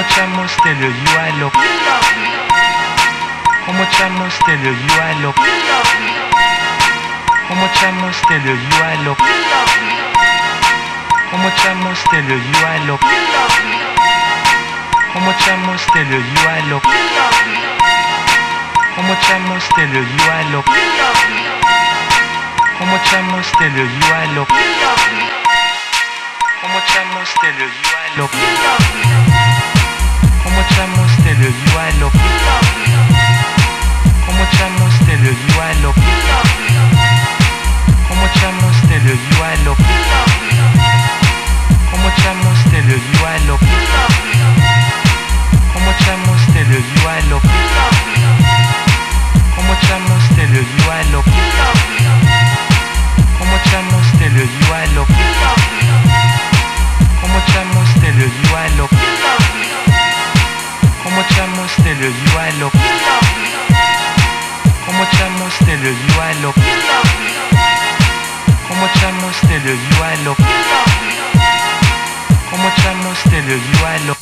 much I must tell you, you I love you. How much I must tell you, you I love you. How much I must tell you, you I love you. How much I must tell you, you I love you. How much I must tell you, you I love you. How much I must tell you, you I love you. How much I must tell you, you I love you. How much I must tell you, you I love you. Comment tramos te le lieu à l'hôpital Comment tramos te le lieu à l'hôpital Comment tramos te le lieu à l'hôpital Comment tramos te le lieu à l'hôpital Comment tramos te le lieu à l'hôpital Comment tramos te le lieu à l'hôpital Comment tramos te le lieu à l'hôpital Comment tramos te le lieu à como echamos de lo yualo Como echamos de lo yualo Como echamos de lo yualo Como echamos de lo yualo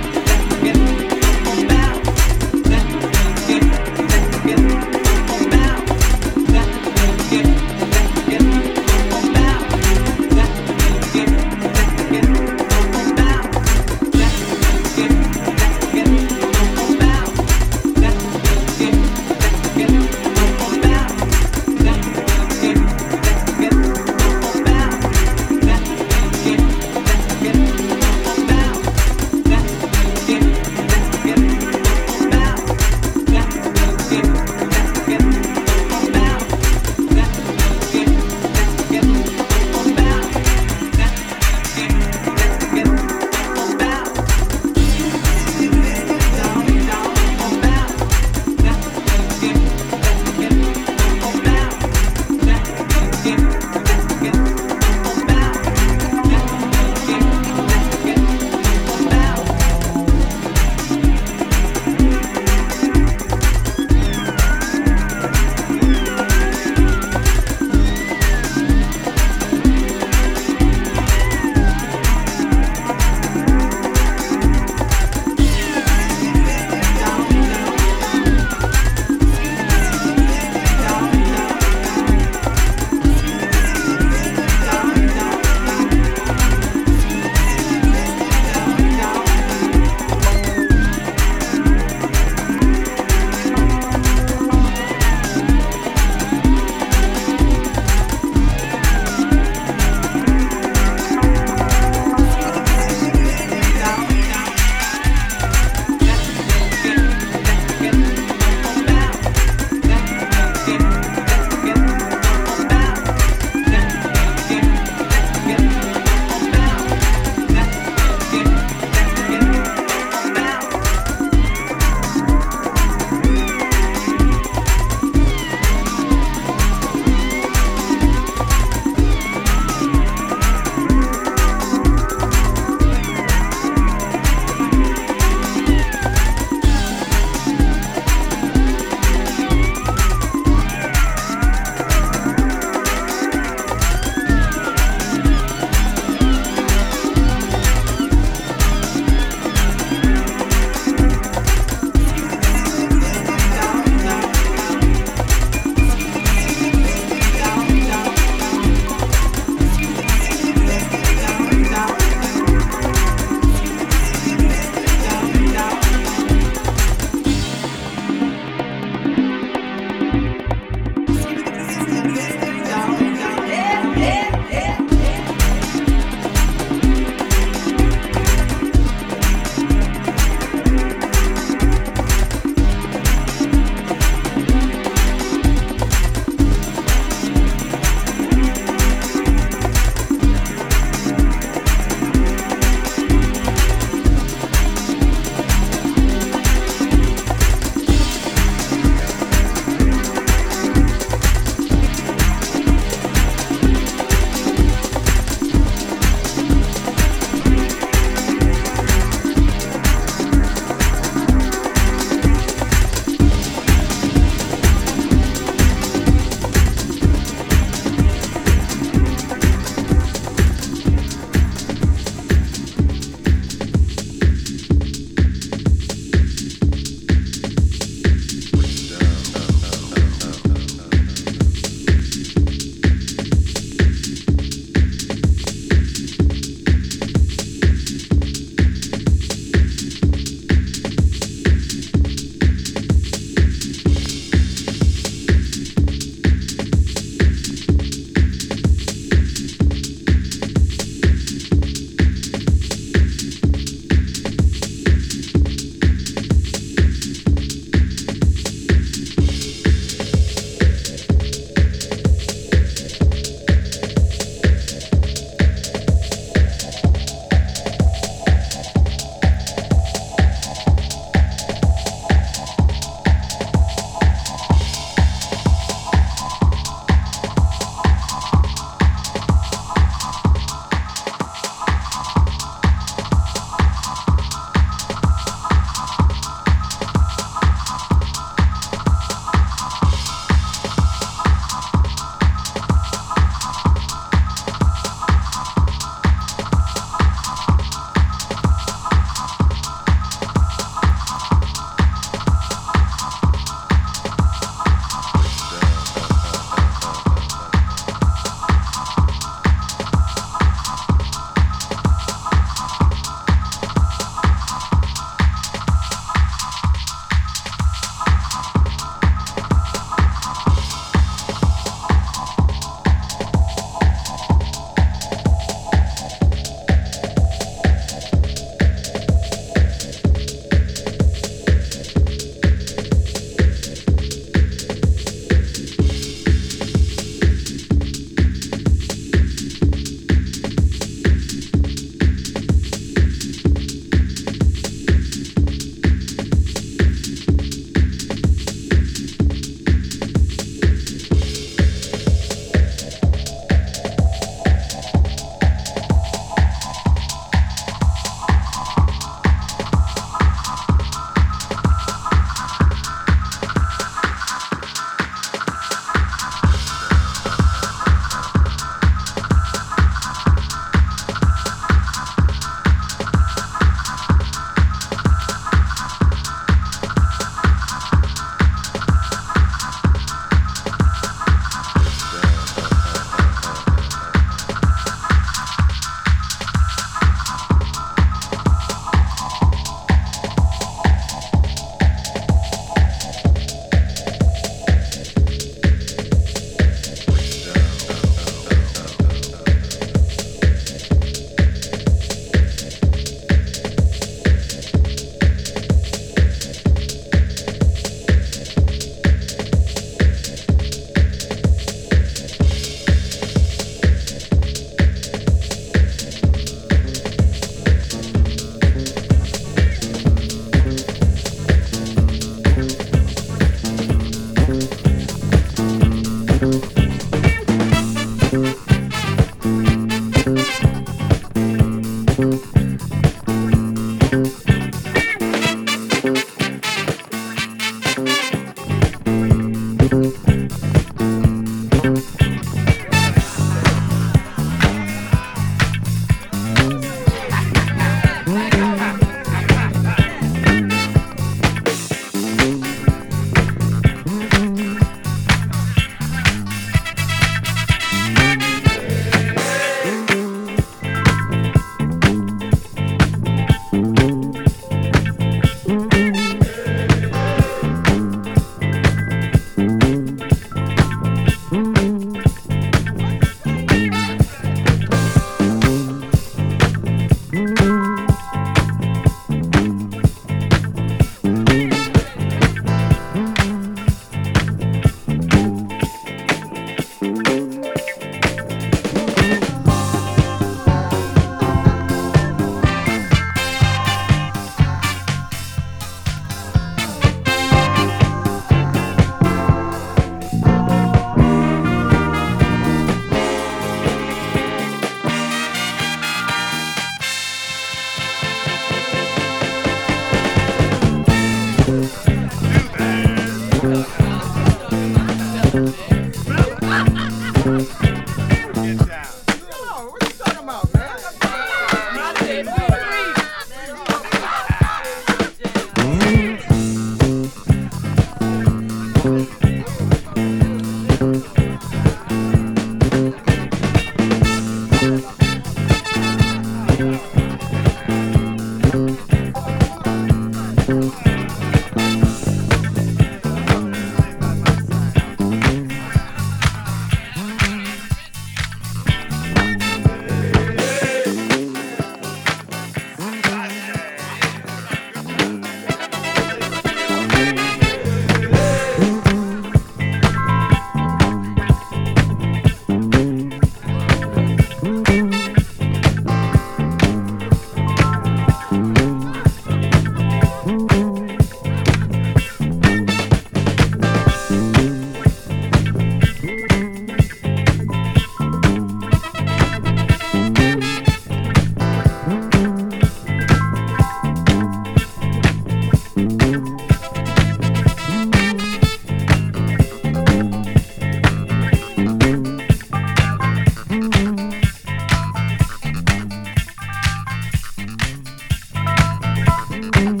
Mm-hmm.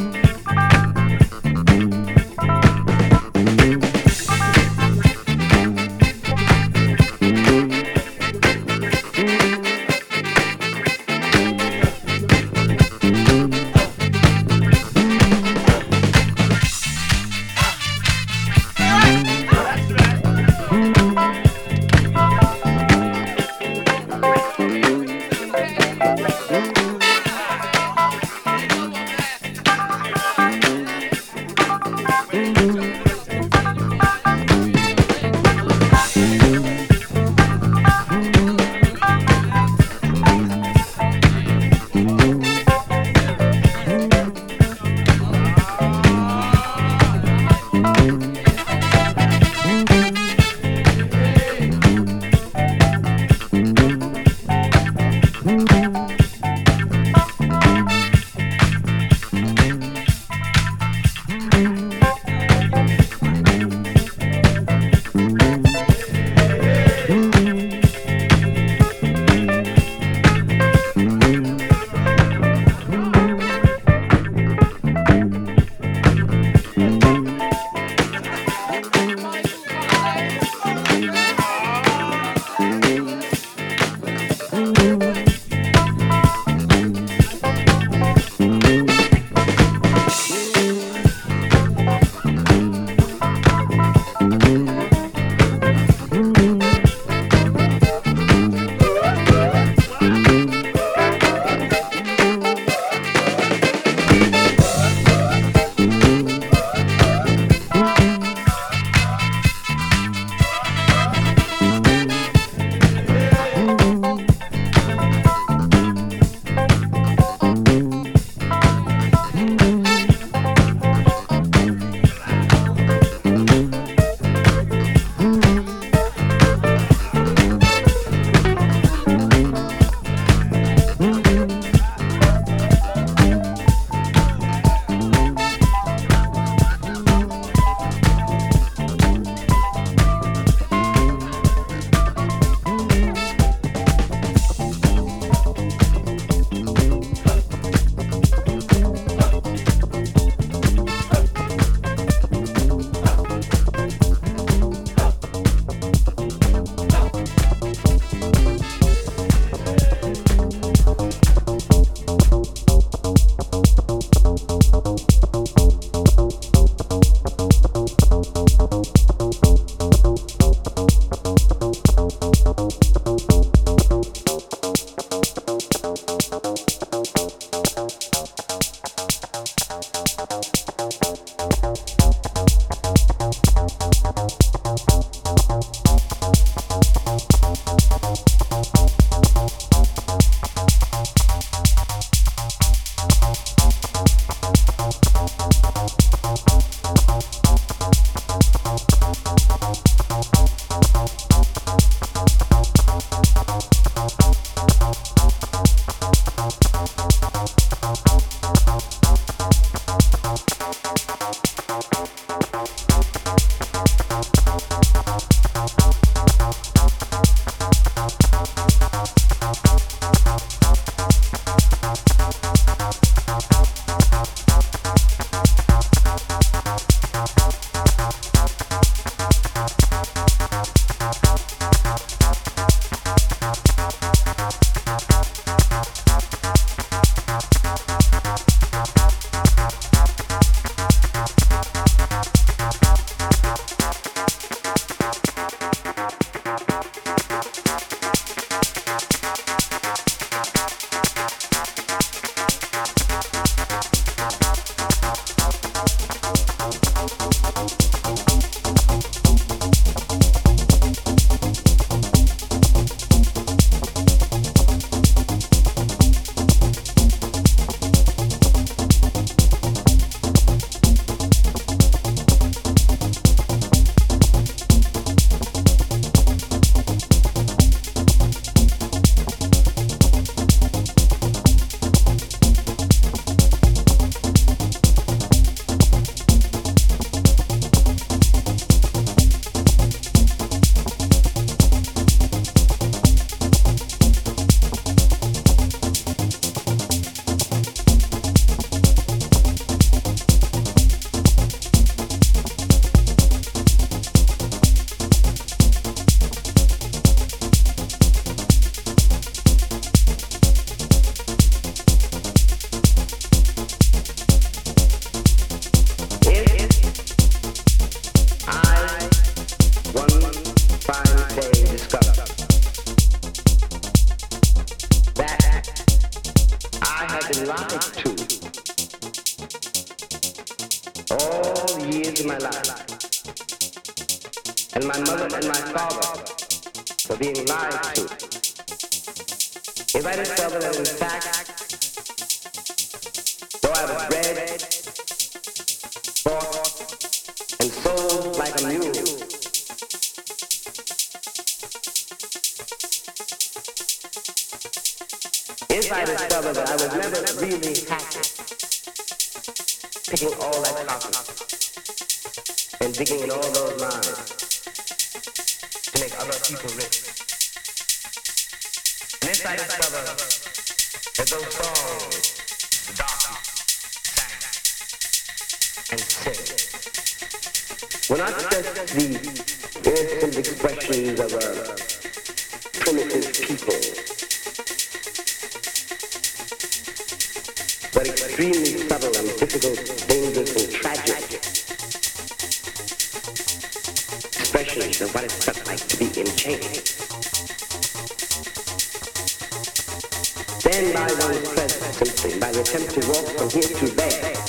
If I discovered that in fact, though I was bred, bought, and sold like a mule, if I discovered that I was never really happy, picking all that cotton and digging in all those mines to make other people rich. If I discover that those songs the the innocent expressions of a primitive people, but extremely subtle and difficult, dangerous and tragic expressions of what it like to be in chains. By the attempt to walk from here to there,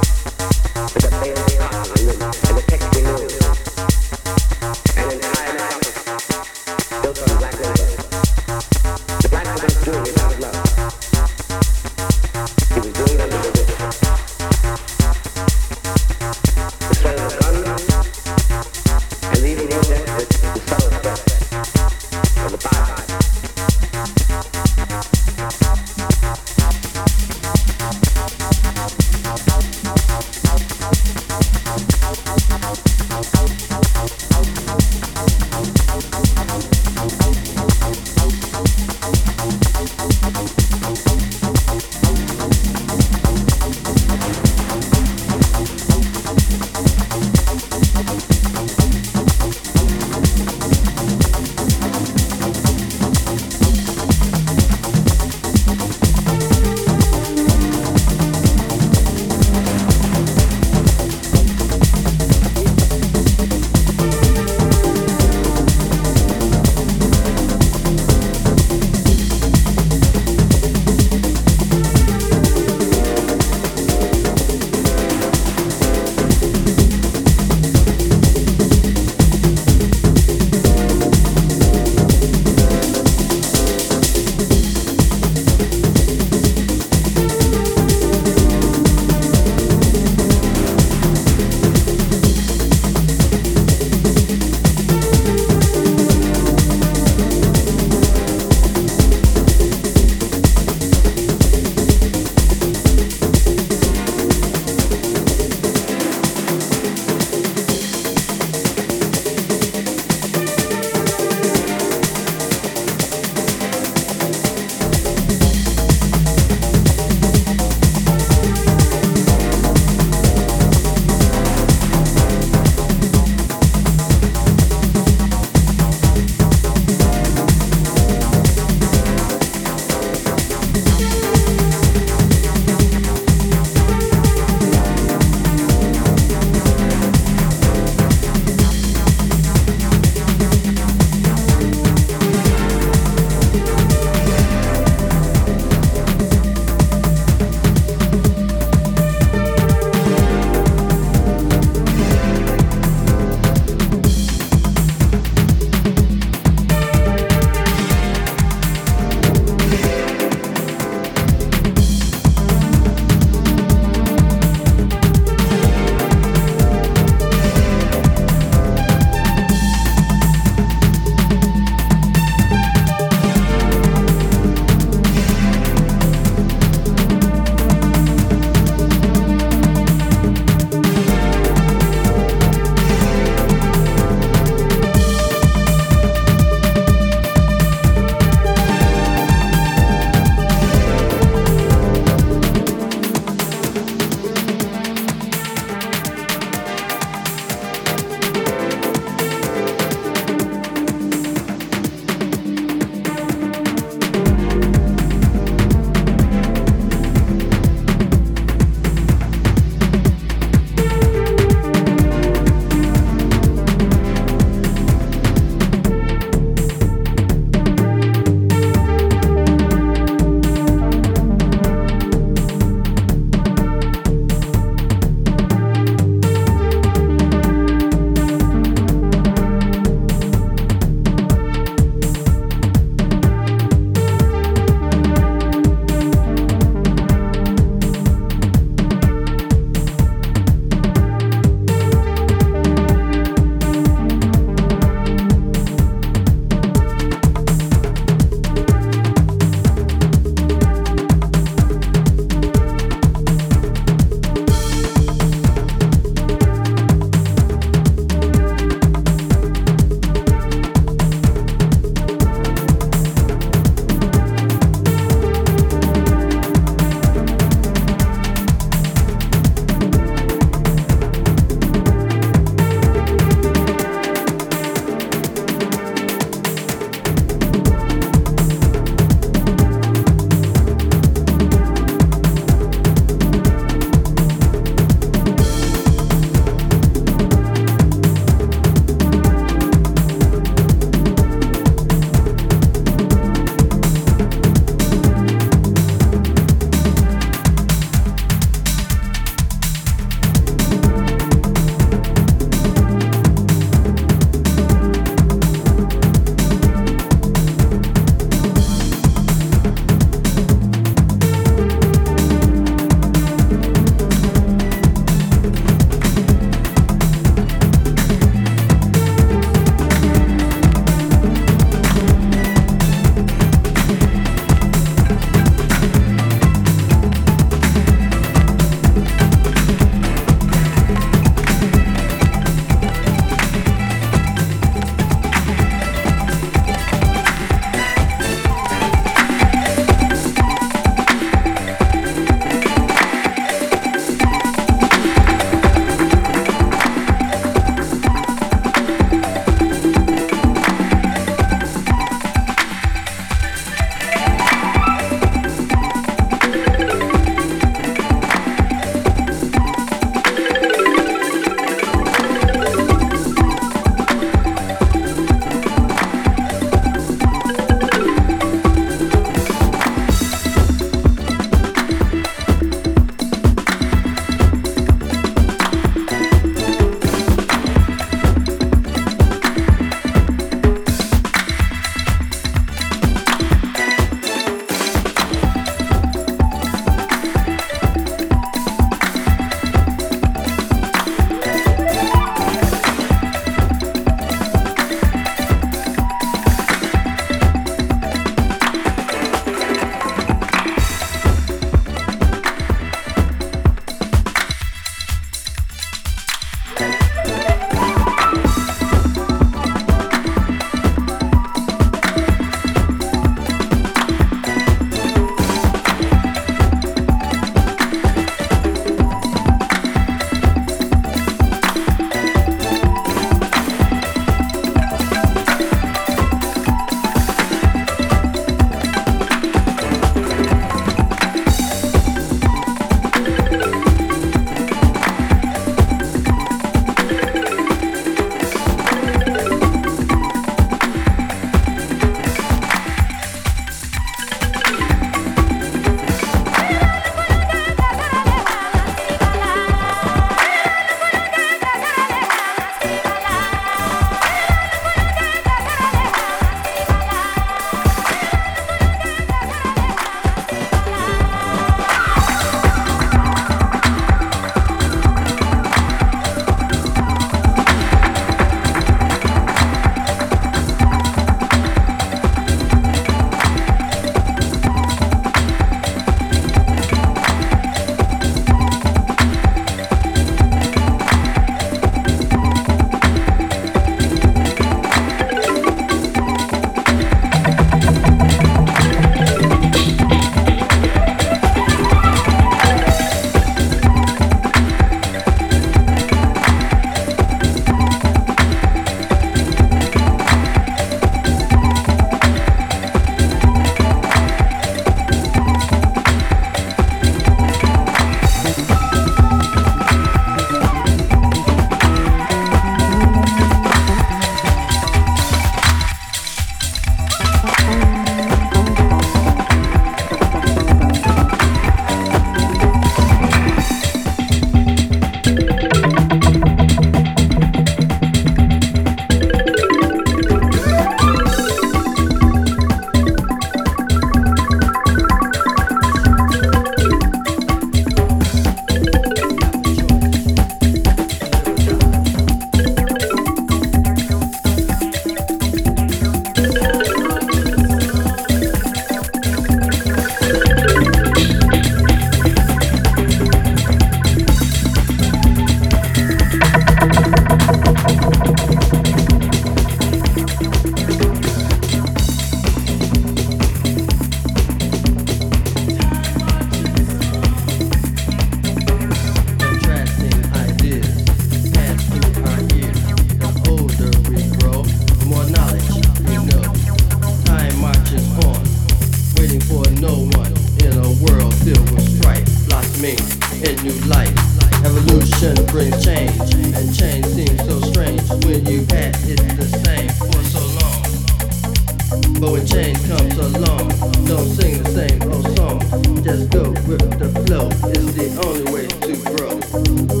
let go with the flow. It's the only way to grow.